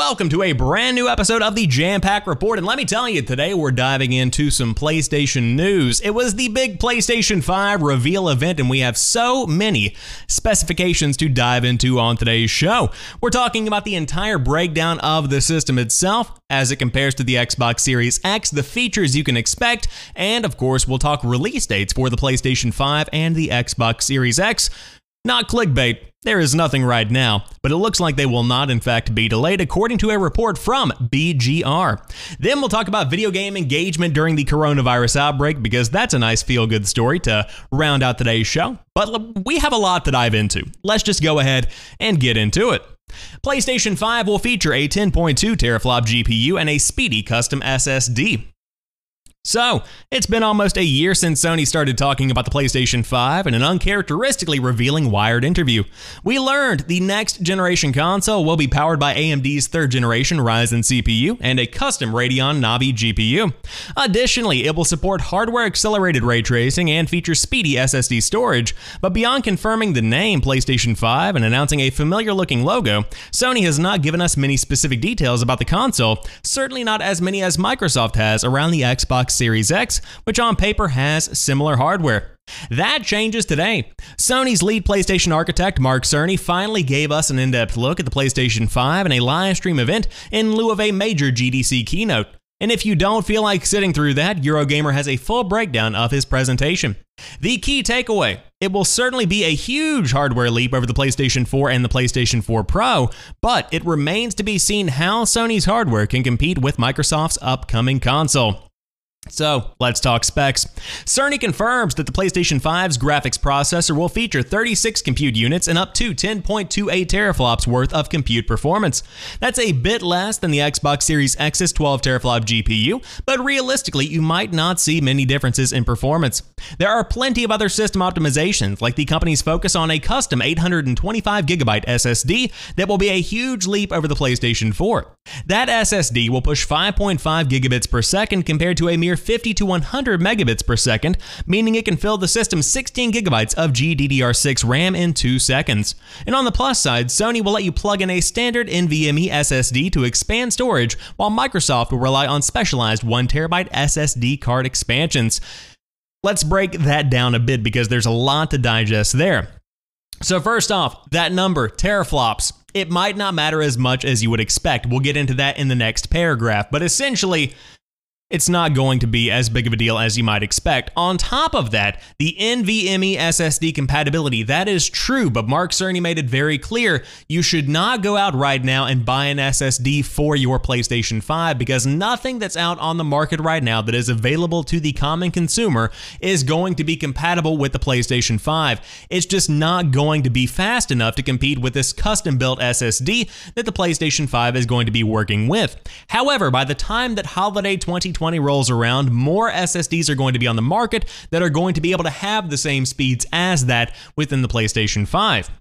Welcome to a brand new episode of the Jampack Report. And let me tell you, today we're diving into some PlayStation news. It was the big PlayStation 5 reveal event, and we have so many specifications to dive into on today's show. We're talking about the entire breakdown of the system itself as it compares to the Xbox Series X, the features you can expect, and of course, we'll talk release dates for the PlayStation 5 and the Xbox Series X. Not clickbait, there is nothing right now, but it looks like they will not, in fact, be delayed, according to a report from BGR. Then we'll talk about video game engagement during the coronavirus outbreak, because that's a nice feel good story to round out today's show. But we have a lot to dive into. Let's just go ahead and get into it. PlayStation 5 will feature a 10.2 teraflop GPU and a speedy custom SSD. So, it's been almost a year since Sony started talking about the PlayStation 5 in an uncharacteristically revealing Wired interview. We learned the next generation console will be powered by AMD's third generation Ryzen CPU and a custom Radeon Navi GPU. Additionally, it will support hardware accelerated ray tracing and feature speedy SSD storage. But beyond confirming the name PlayStation 5 and announcing a familiar looking logo, Sony has not given us many specific details about the console, certainly not as many as Microsoft has around the Xbox Series X, which on paper has similar hardware. That changes today. Sony's lead PlayStation architect, Mark Cerny, finally gave us an in depth look at the PlayStation 5 in a live stream event in lieu of a major GDC keynote. And if you don't feel like sitting through that, Eurogamer has a full breakdown of his presentation. The key takeaway it will certainly be a huge hardware leap over the PlayStation 4 and the PlayStation 4 Pro, but it remains to be seen how Sony's hardware can compete with Microsoft's upcoming console. So let's talk specs. Cerny confirms that the PlayStation 5's graphics processor will feature 36 compute units and up to 10.28 teraflops worth of compute performance. That's a bit less than the Xbox Series X's 12 teraflop GPU, but realistically, you might not see many differences in performance. There are plenty of other system optimizations, like the company's focus on a custom 825GB SSD that will be a huge leap over the PlayStation 4. That SSD will push 5.5 gigabits per second compared to a mere 50 to 100 megabits per second, meaning it can fill the system's 16 gigabytes of GDDR6 RAM in 2 seconds. And on the plus side, Sony will let you plug in a standard NVMe SSD to expand storage, while Microsoft will rely on specialized 1TB SSD card expansions. Let's break that down a bit because there's a lot to digest there. So, first off, that number, teraflops, it might not matter as much as you would expect. We'll get into that in the next paragraph, but essentially, it's not going to be as big of a deal as you might expect. On top of that, the NVMe SSD compatibility, that is true, but Mark Cerny made it very clear you should not go out right now and buy an SSD for your PlayStation 5 because nothing that's out on the market right now that is available to the common consumer is going to be compatible with the PlayStation 5. It's just not going to be fast enough to compete with this custom built SSD that the PlayStation 5 is going to be working with. However, by the time that holiday 2020 2020 rolls around, more SSDs are going to be on the market that are going to be able to have the same speeds as that within the PlayStation 5.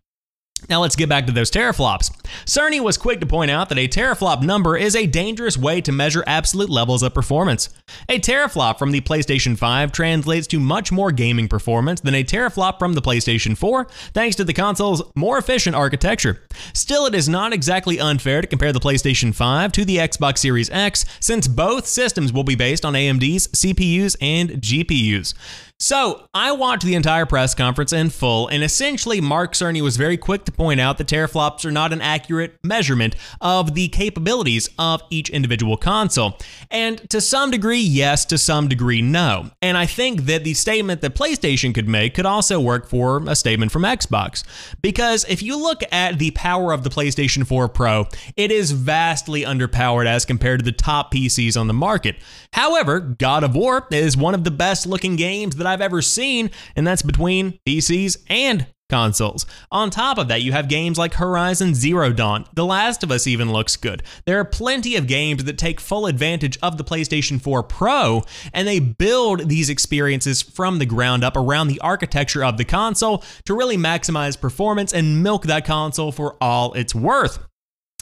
Now let's get back to those teraflops. Cerny was quick to point out that a teraflop number is a dangerous way to measure absolute levels of performance. A teraflop from the PlayStation 5 translates to much more gaming performance than a teraflop from the PlayStation 4, thanks to the console's more efficient architecture. Still, it is not exactly unfair to compare the PlayStation 5 to the Xbox Series X, since both systems will be based on AMD's CPUs and GPUs. So, I watched the entire press conference in full, and essentially, Mark Cerny was very quick to point out that teraflops are not an accurate measurement of the capabilities of each individual console. And to some degree, yes, to some degree, no. And I think that the statement that PlayStation could make could also work for a statement from Xbox. Because if you look at the power of the PlayStation 4 Pro, it is vastly underpowered as compared to the top PCs on the market. However, God of War is one of the best looking games that I've ever seen, and that's between PCs and consoles. On top of that, you have games like Horizon Zero Dawn. The Last of Us even looks good. There are plenty of games that take full advantage of the PlayStation 4 Pro, and they build these experiences from the ground up around the architecture of the console to really maximize performance and milk that console for all it's worth.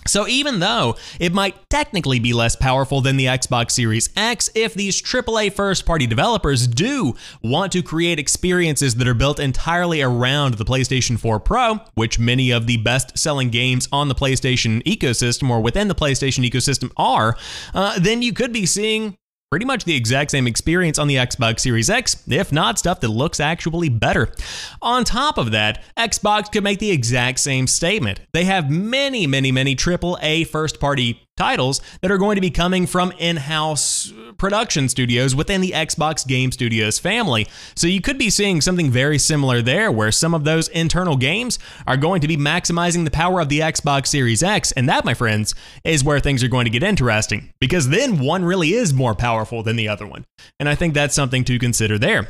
So, even though it might technically be less powerful than the Xbox Series X, if these AAA first party developers do want to create experiences that are built entirely around the PlayStation 4 Pro, which many of the best selling games on the PlayStation ecosystem or within the PlayStation ecosystem are, uh, then you could be seeing pretty much the exact same experience on the Xbox Series X, if not stuff that looks actually better. On top of that, Xbox could make the exact same statement. They have many, many, many AAA first party titles that are going to be coming from in house production studios within the Xbox Game Studios family. So you could be seeing something very similar there, where some of those internal games are going to be maximizing the power of the Xbox Series X. And that, my friends, is where things are going to get interesting, because then one really is more powerful than the other one. And I think that's something to consider there.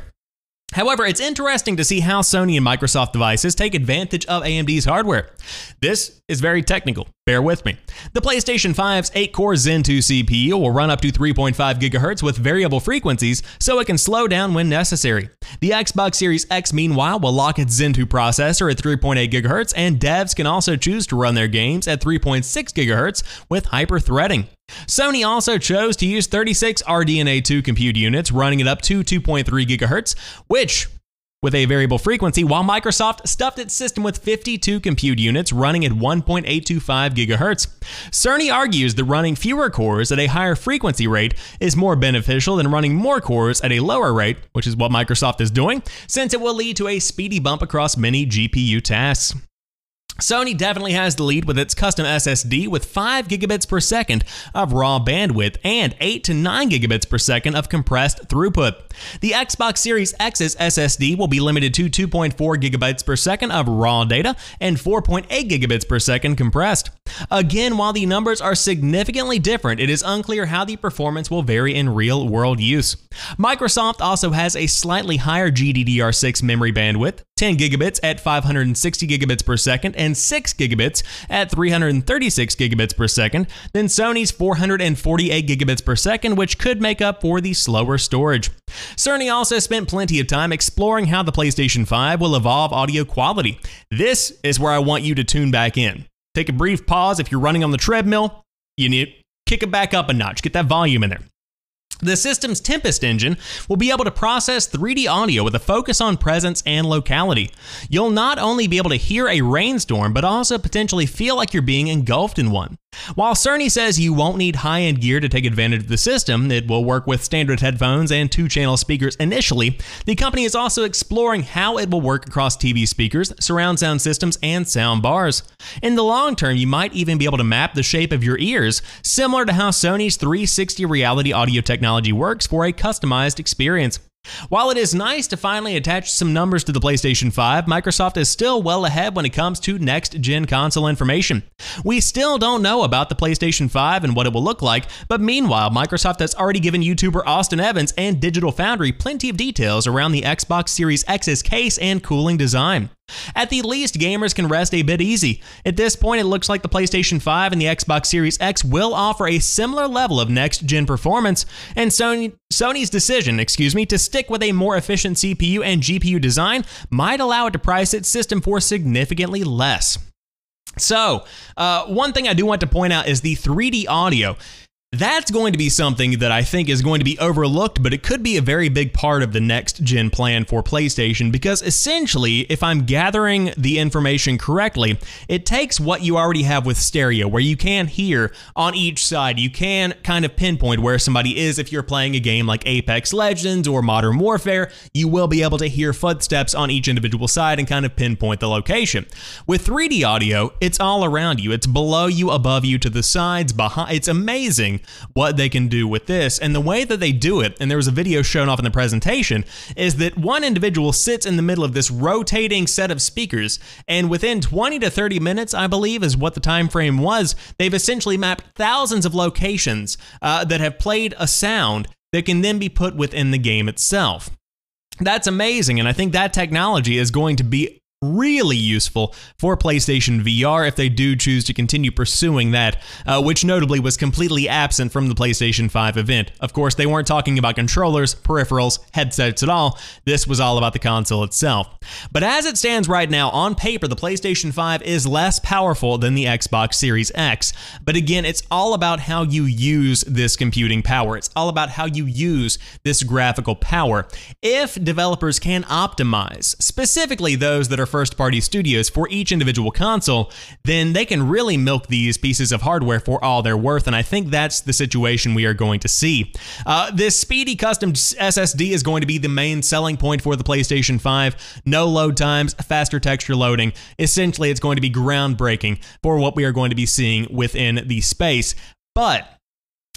However, it's interesting to see how Sony and Microsoft devices take advantage of AMD's hardware. This is very technical, bear with me. The PlayStation 5's 8 core Zen 2 CPU will run up to 3.5 GHz with variable frequencies so it can slow down when necessary. The Xbox Series X, meanwhile, will lock its Zen 2 processor at 3.8 GHz, and devs can also choose to run their games at 3.6 GHz with hyper threading. Sony also chose to use 36 RDNA 2 compute units running it up to 2.3 GHz, which with a variable frequency, while Microsoft stuffed its system with 52 compute units running at 1.825 GHz. Cerny argues that running fewer cores at a higher frequency rate is more beneficial than running more cores at a lower rate, which is what Microsoft is doing, since it will lead to a speedy bump across many GPU tasks. Sony definitely has the lead with its custom SSD with 5 gigabits per second of raw bandwidth and 8 to 9 gigabits per second of compressed throughput. The Xbox Series X's SSD will be limited to 2.4 gigabytes per second of raw data and 4.8 gigabits per second compressed. Again, while the numbers are significantly different, it is unclear how the performance will vary in real world use. Microsoft also has a slightly higher GDDR6 memory bandwidth, 10 gigabits at 560 gigabits per second, and 6 gigabits at 336 gigabits per second than Sony's 448 gigabits per second, which could make up for the slower storage. Cerny also spent plenty of time exploring how the PlayStation 5 will evolve audio quality. This is where I want you to tune back in. Take a brief pause if you're running on the treadmill. You need kick it back up a notch, get that volume in there. The system's Tempest engine will be able to process 3D audio with a focus on presence and locality. You'll not only be able to hear a rainstorm, but also potentially feel like you're being engulfed in one. While Cerny says you won't need high end gear to take advantage of the system, it will work with standard headphones and two channel speakers initially, the company is also exploring how it will work across TV speakers, surround sound systems, and sound bars. In the long term, you might even be able to map the shape of your ears, similar to how Sony's 360 reality audio technology works for a customized experience. While it is nice to finally attach some numbers to the PlayStation 5, Microsoft is still well ahead when it comes to next gen console information. We still don't know about the PlayStation 5 and what it will look like, but meanwhile, Microsoft has already given YouTuber Austin Evans and Digital Foundry plenty of details around the Xbox Series X's case and cooling design. At the least, gamers can rest a bit easy. At this point, it looks like the PlayStation 5 and the Xbox Series X will offer a similar level of next gen performance, and Sony, Sony's decision, excuse me, to stick with a more efficient CPU and GPU design might allow it to price its system for significantly less. So, uh, one thing I do want to point out is the 3D audio. That's going to be something that I think is going to be overlooked, but it could be a very big part of the next gen plan for PlayStation because essentially, if I'm gathering the information correctly, it takes what you already have with stereo, where you can hear on each side. You can kind of pinpoint where somebody is if you're playing a game like Apex Legends or Modern Warfare. You will be able to hear footsteps on each individual side and kind of pinpoint the location. With 3D audio, it's all around you, it's below you, above you, to the sides, behind. It's amazing what they can do with this. And the way that they do it, and there was a video shown off in the presentation, is that one individual sits in the middle of this rotating set of speakers, and within 20 to 30 minutes, I believe, is what the time frame was, they've essentially mapped thousands of locations uh, that have played a sound that can then be put within the game itself. That's amazing, and I think that technology is going to be really useful for PlayStation VR if they do choose to continue pursuing that, uh, which notably was completely absent from the PlayStation 5 event. Of course, they weren't talking about controllers, peripherals, headsets at all. This was all about the console itself. But as it stands right now, on paper, the PlayStation 5 is less powerful than the Xbox Series X. But again, it's all about how you use this computing power. It's all about how you use this graphical power. If developers can optimize, specifically those that are first party studios for each individual console, then they can really milk these pieces of hardware for all they're worth. And I think that's the situation we are going to see. Uh, this speedy custom SSD is going to be the main selling point for the PlayStation 5. No load times, faster texture loading. Essentially, it's going to be groundbreaking for what we are going to be seeing within the space. But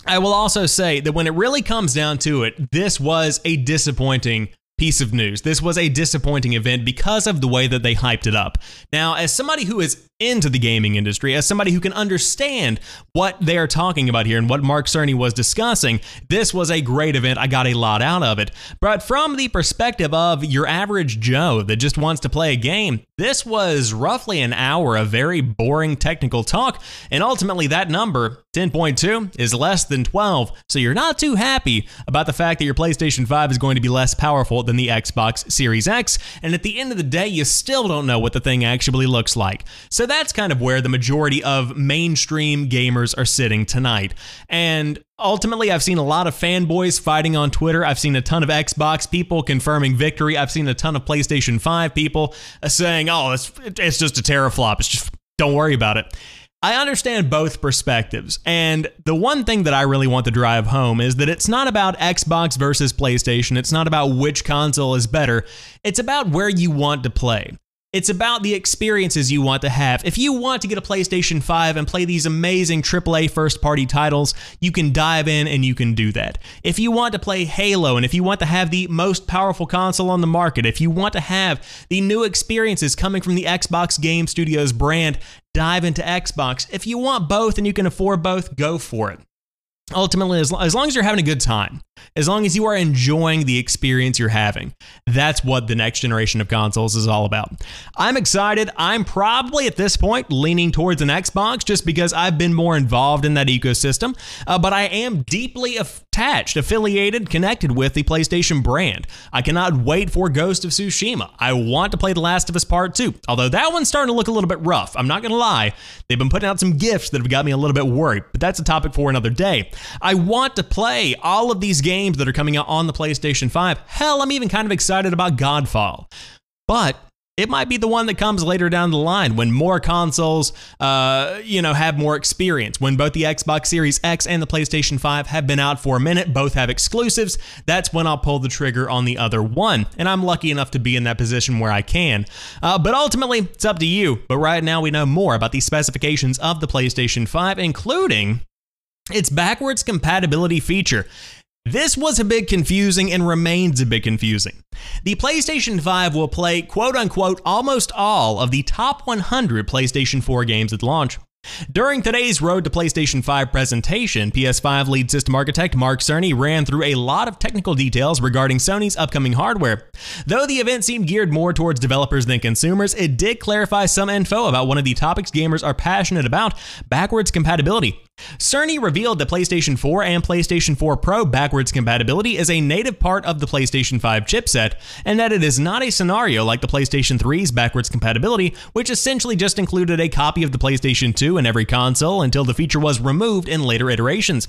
I will also say that when it really comes down to it, this was a disappointing piece of news. This was a disappointing event because of the way that they hyped it up. Now, as somebody who is into the gaming industry, as somebody who can understand what they are talking about here and what Mark Cerny was discussing, this was a great event. I got a lot out of it. But from the perspective of your average Joe that just wants to play a game, this was roughly an hour of very boring technical talk, and ultimately that number, 10.2, is less than 12. So you're not too happy about the fact that your PlayStation 5 is going to be less powerful than the Xbox Series X, and at the end of the day, you still don't know what the thing actually looks like. So that's kind of where the majority of mainstream gamers are sitting tonight. And ultimately, I've seen a lot of fanboys fighting on Twitter. I've seen a ton of Xbox people confirming victory. I've seen a ton of PlayStation 5 people saying, oh, it's, it's just a teraflop. It's just, don't worry about it. I understand both perspectives. And the one thing that I really want to drive home is that it's not about Xbox versus PlayStation. It's not about which console is better. It's about where you want to play. It's about the experiences you want to have. If you want to get a PlayStation 5 and play these amazing AAA first party titles, you can dive in and you can do that. If you want to play Halo and if you want to have the most powerful console on the market, if you want to have the new experiences coming from the Xbox Game Studios brand, dive into Xbox. If you want both and you can afford both, go for it ultimately as, long as you're having a good time as long as you are enjoying the experience you're having. That's what the next generation of consoles is all about. I'm excited. I'm probably at this point leaning towards an xbox just because i've been more involved in that ecosystem. Uh, but i am deeply attached affiliated connected with the playstation brand. I cannot wait for ghost of tsushima. I want to play the last of us part 2 although that one's starting to look a little bit rough. I'm not gonna lie. They've been putting out some gifts that have got me a little bit worried but that's a topic for another day. I want to play all of these games that are coming out on the PlayStation 5. Hell, I'm even kind of excited about Godfall. But it might be the one that comes later down the line when more consoles, uh, you know, have more experience. When both the Xbox Series X and the PlayStation 5 have been out for a minute, both have exclusives. That's when I'll pull the trigger on the other one, and I'm lucky enough to be in that position where I can. Uh, but ultimately, it's up to you. But right now, we know more about the specifications of the PlayStation 5, including its backwards compatibility feature. This was a bit confusing and remains a bit confusing. The PlayStation 5 will play quote unquote almost all of the top 100 PlayStation 4 games at launch. During today's Road to PlayStation 5 presentation, PS5 lead system architect Mark Cerny ran through a lot of technical details regarding Sony's upcoming hardware. Though the event seemed geared more towards developers than consumers, it did clarify some info about one of the topics gamers are passionate about backwards compatibility. Cerny revealed that PlayStation 4 and PlayStation 4 Pro backwards compatibility is a native part of the PlayStation 5 chipset, and that it is not a scenario like the PlayStation 3's backwards compatibility, which essentially just included a copy of the PlayStation 2 in every console until the feature was removed in later iterations.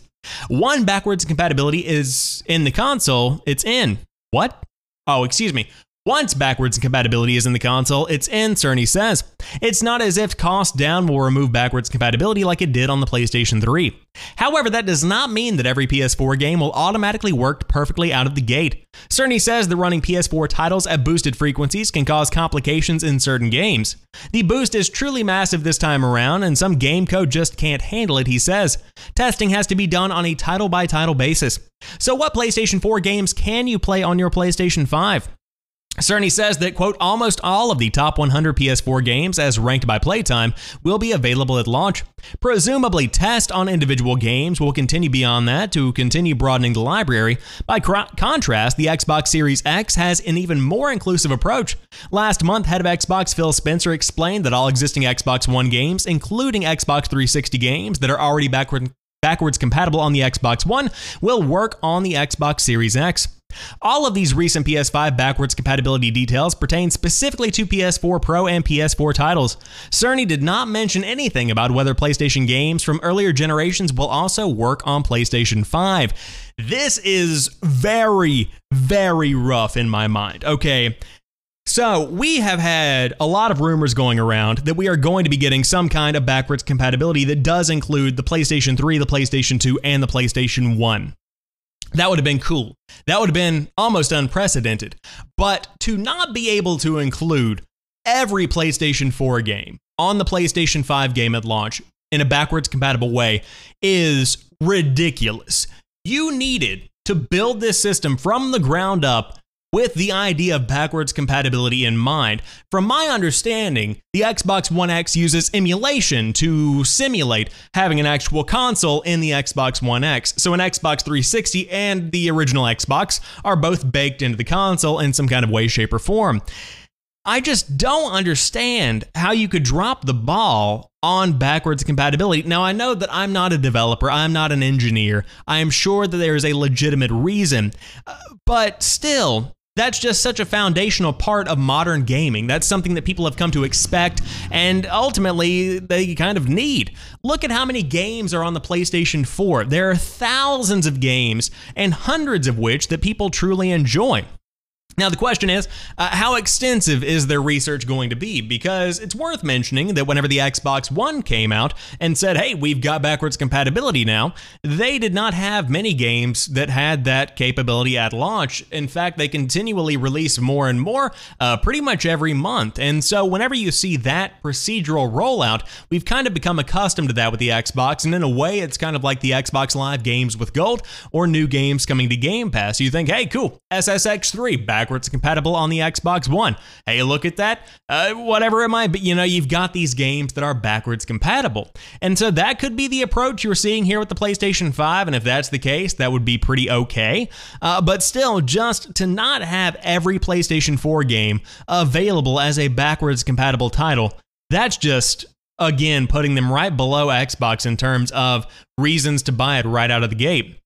One backwards compatibility is in the console, it's in. What? Oh, excuse me. Once backwards compatibility is in the console, it's in, Cerny says. It's not as if cost down will remove backwards compatibility like it did on the PlayStation 3. However, that does not mean that every PS4 game will automatically work perfectly out of the gate. Cerny says that running PS4 titles at boosted frequencies can cause complications in certain games. The boost is truly massive this time around, and some game code just can't handle it, he says. Testing has to be done on a title by title basis. So, what PlayStation 4 games can you play on your PlayStation 5? Cerny says that, quote, almost all of the top 100 PS4 games as ranked by playtime will be available at launch. Presumably, tests on individual games will continue beyond that to continue broadening the library. By contrast, the Xbox Series X has an even more inclusive approach. Last month, head of Xbox Phil Spencer explained that all existing Xbox One games, including Xbox 360 games that are already backward backwards compatible on the Xbox One will work on the Xbox Series X. All of these recent PS5 backwards compatibility details pertain specifically to PS4 Pro and PS4 titles. Cerny did not mention anything about whether PlayStation games from earlier generations will also work on PlayStation 5. This is very, very rough in my mind. Okay, so, we have had a lot of rumors going around that we are going to be getting some kind of backwards compatibility that does include the PlayStation 3, the PlayStation 2, and the PlayStation 1. That would have been cool. That would have been almost unprecedented. But to not be able to include every PlayStation 4 game on the PlayStation 5 game at launch in a backwards compatible way is ridiculous. You needed to build this system from the ground up with the idea of backwards compatibility in mind. From my understanding, the Xbox One X uses emulation to simulate having an actual console in the Xbox One X. So an Xbox 360 and the original Xbox are both baked into the console in some kind of way, shape, or form. I just don't understand how you could drop the ball on backwards compatibility. Now, I know that I'm not a developer, I'm not an engineer. I am sure that there is a legitimate reason, uh, but still, that's just such a foundational part of modern gaming. That's something that people have come to expect and ultimately they kind of need. Look at how many games are on the PlayStation 4. There are thousands of games and hundreds of which that people truly enjoy. Now, the question is, uh, how extensive is their research going to be? Because it's worth mentioning that whenever the Xbox One came out and said, hey, we've got backwards compatibility now, they did not have many games that had that capability at launch. In fact, they continually release more and more uh, pretty much every month. And so, whenever you see that procedural rollout, we've kind of become accustomed to that with the Xbox. And in a way, it's kind of like the Xbox Live games with Gold or new games coming to Game Pass. You think, hey, cool, SSX3 back backwards compatible on the Xbox One. Hey, look at that. Uh, whatever it might be, you know, you've got these games that are backwards compatible. And so that could be the approach you're seeing here with the PlayStation 5. And if that's the case, that would be pretty okay. Uh, but still, just to not have every PlayStation 4 game available as a backwards compatible title, that's just again putting them right below Xbox in terms of reasons to buy it right out of the gate.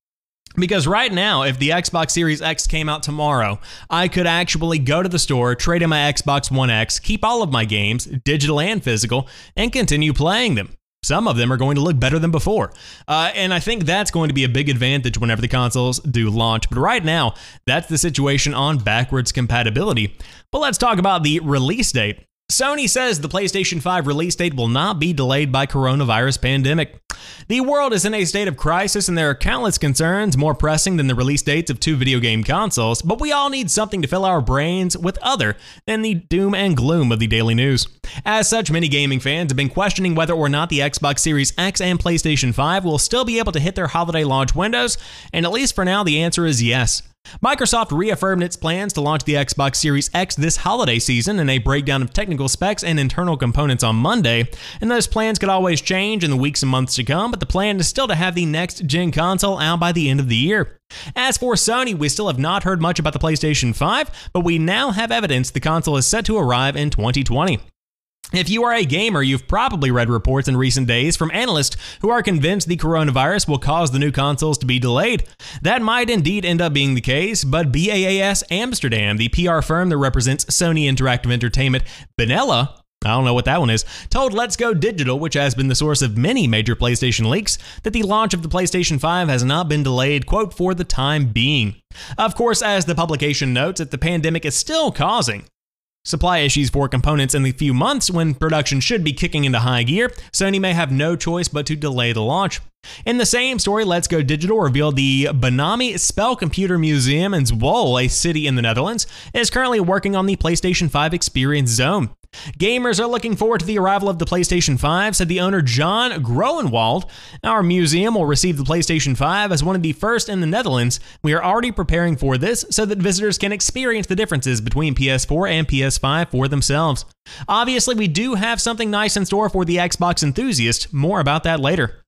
Because right now, if the Xbox Series X came out tomorrow, I could actually go to the store, trade in my Xbox One X, keep all of my games, digital and physical, and continue playing them. Some of them are going to look better than before. Uh, and I think that's going to be a big advantage whenever the consoles do launch. But right now, that's the situation on backwards compatibility. But let's talk about the release date. Sony says the PlayStation 5 release date will not be delayed by coronavirus pandemic. The world is in a state of crisis and there are countless concerns more pressing than the release dates of two video game consoles, but we all need something to fill our brains with other than the doom and gloom of the daily news. As such, many gaming fans have been questioning whether or not the Xbox Series X and PlayStation 5 will still be able to hit their holiday launch windows, and at least for now the answer is yes. Microsoft reaffirmed its plans to launch the Xbox Series X this holiday season in a breakdown of technical specs and internal components on Monday, and those plans could always change in the weeks and months to come, but the plan is still to have the next gen console out by the end of the year. As for Sony, we still have not heard much about the PlayStation 5, but we now have evidence the console is set to arrive in 2020. If you are a gamer, you've probably read reports in recent days from analysts who are convinced the coronavirus will cause the new consoles to be delayed. That might indeed end up being the case, but BAAS Amsterdam, the PR firm that represents Sony Interactive Entertainment, Benella, I don't know what that one is, told Let's Go Digital, which has been the source of many major PlayStation leaks, that the launch of the PlayStation 5 has not been delayed, quote, for the time being. Of course, as the publication notes, that the pandemic is still causing supply issues for components in the few months when production should be kicking into high gear, Sony may have no choice but to delay the launch. In the same story, Let's Go Digital revealed the Benami Spell Computer Museum in Zwolle, a city in the Netherlands, is currently working on the PlayStation 5 Experience Zone. Gamers are looking forward to the arrival of the PlayStation 5, said the owner John Groenwald. Our museum will receive the PlayStation 5 as one of the first in the Netherlands. We are already preparing for this so that visitors can experience the differences between PS4 and PS5 for themselves. Obviously, we do have something nice in store for the Xbox enthusiast. More about that later.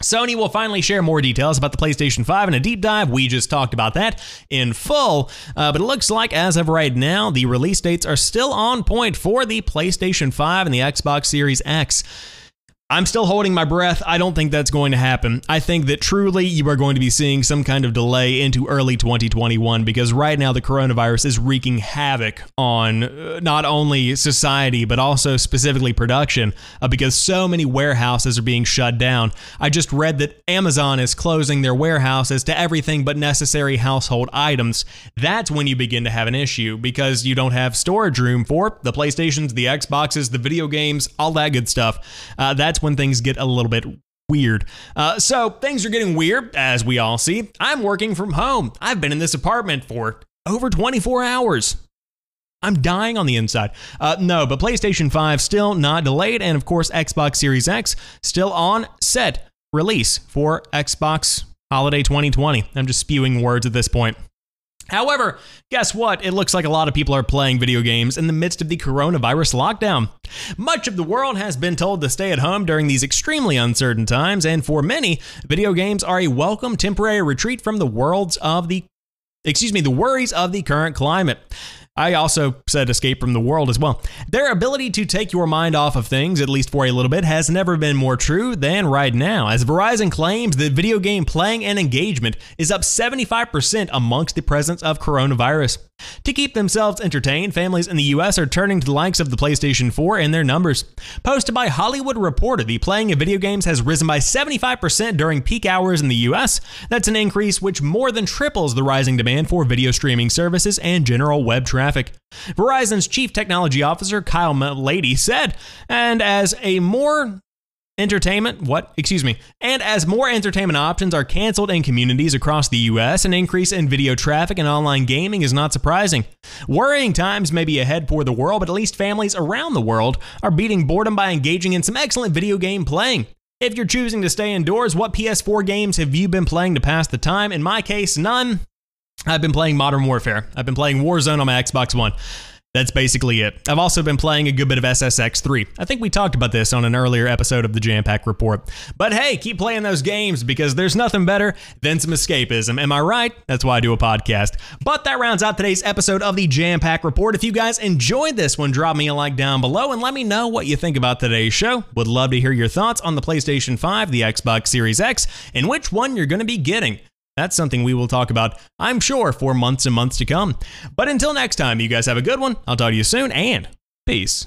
Sony will finally share more details about the PlayStation 5 in a deep dive. We just talked about that in full. Uh, but it looks like, as of right now, the release dates are still on point for the PlayStation 5 and the Xbox Series X. I'm still holding my breath. I don't think that's going to happen. I think that truly you are going to be seeing some kind of delay into early 2021 because right now the coronavirus is wreaking havoc on uh, not only society but also specifically production uh, because so many warehouses are being shut down. I just read that Amazon is closing their warehouses to everything but necessary household items. That's when you begin to have an issue because you don't have storage room for the PlayStations, the Xboxes, the video games, all that good stuff. Uh, that's when things get a little bit weird. Uh, so things are getting weird, as we all see. I'm working from home. I've been in this apartment for over 24 hours. I'm dying on the inside. Uh, no, but PlayStation 5 still not delayed, and of course, Xbox Series X still on set release for Xbox Holiday 2020. I'm just spewing words at this point. However, guess what? It looks like a lot of people are playing video games in the midst of the coronavirus lockdown. Much of the world has been told to stay at home during these extremely uncertain times, and for many, video games are a welcome temporary retreat from the worlds of the excuse me, the worries of the current climate. I also said escape from the world as well. Their ability to take your mind off of things, at least for a little bit, has never been more true than right now, as Verizon claims that video game playing and engagement is up 75% amongst the presence of coronavirus. To keep themselves entertained, families in the US are turning to the likes of the PlayStation 4 in their numbers. Posted by Hollywood Reporter, the playing of video games has risen by 75% during peak hours in the US. That's an increase which more than triples the rising demand for video streaming services and general web traffic. Verizon's chief technology officer, Kyle Malady, said, and as a more entertainment what? Excuse me. And as more entertainment options are canceled in communities across the US an increase in video traffic and online gaming is not surprising. Worrying times may be ahead for the world but at least families around the world are beating boredom by engaging in some excellent video game playing. If you're choosing to stay indoors what PS4 games have you been playing to pass the time? In my case none I've been playing Modern Warfare I've been playing Warzone on my Xbox One that's basically it. I've also been playing a good bit of SSX3. I think we talked about this on an earlier episode of the Jampack Report. But hey, keep playing those games because there's nothing better than some escapism. Am I right? That's why I do a podcast. But that rounds out today's episode of the Jampack Report. If you guys enjoyed this one, drop me a like down below and let me know what you think about today's show. Would love to hear your thoughts on the PlayStation 5, the Xbox Series X, and which one you're going to be getting. That's something we will talk about, I'm sure, for months and months to come. But until next time, you guys have a good one. I'll talk to you soon, and peace.